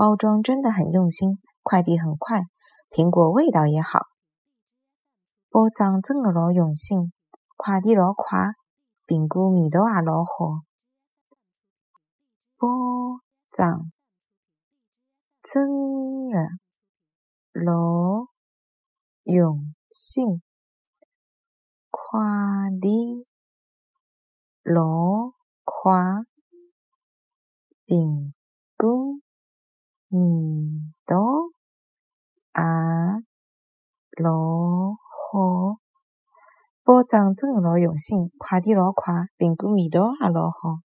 包装真的很用心，快递很快，苹果味道也好。包装真的老用心，快递老快，苹果味道也老好。包装真的老用心，快递老快，苹果味道也老好。包装真的老用心，快递老快，苹果味道也老好。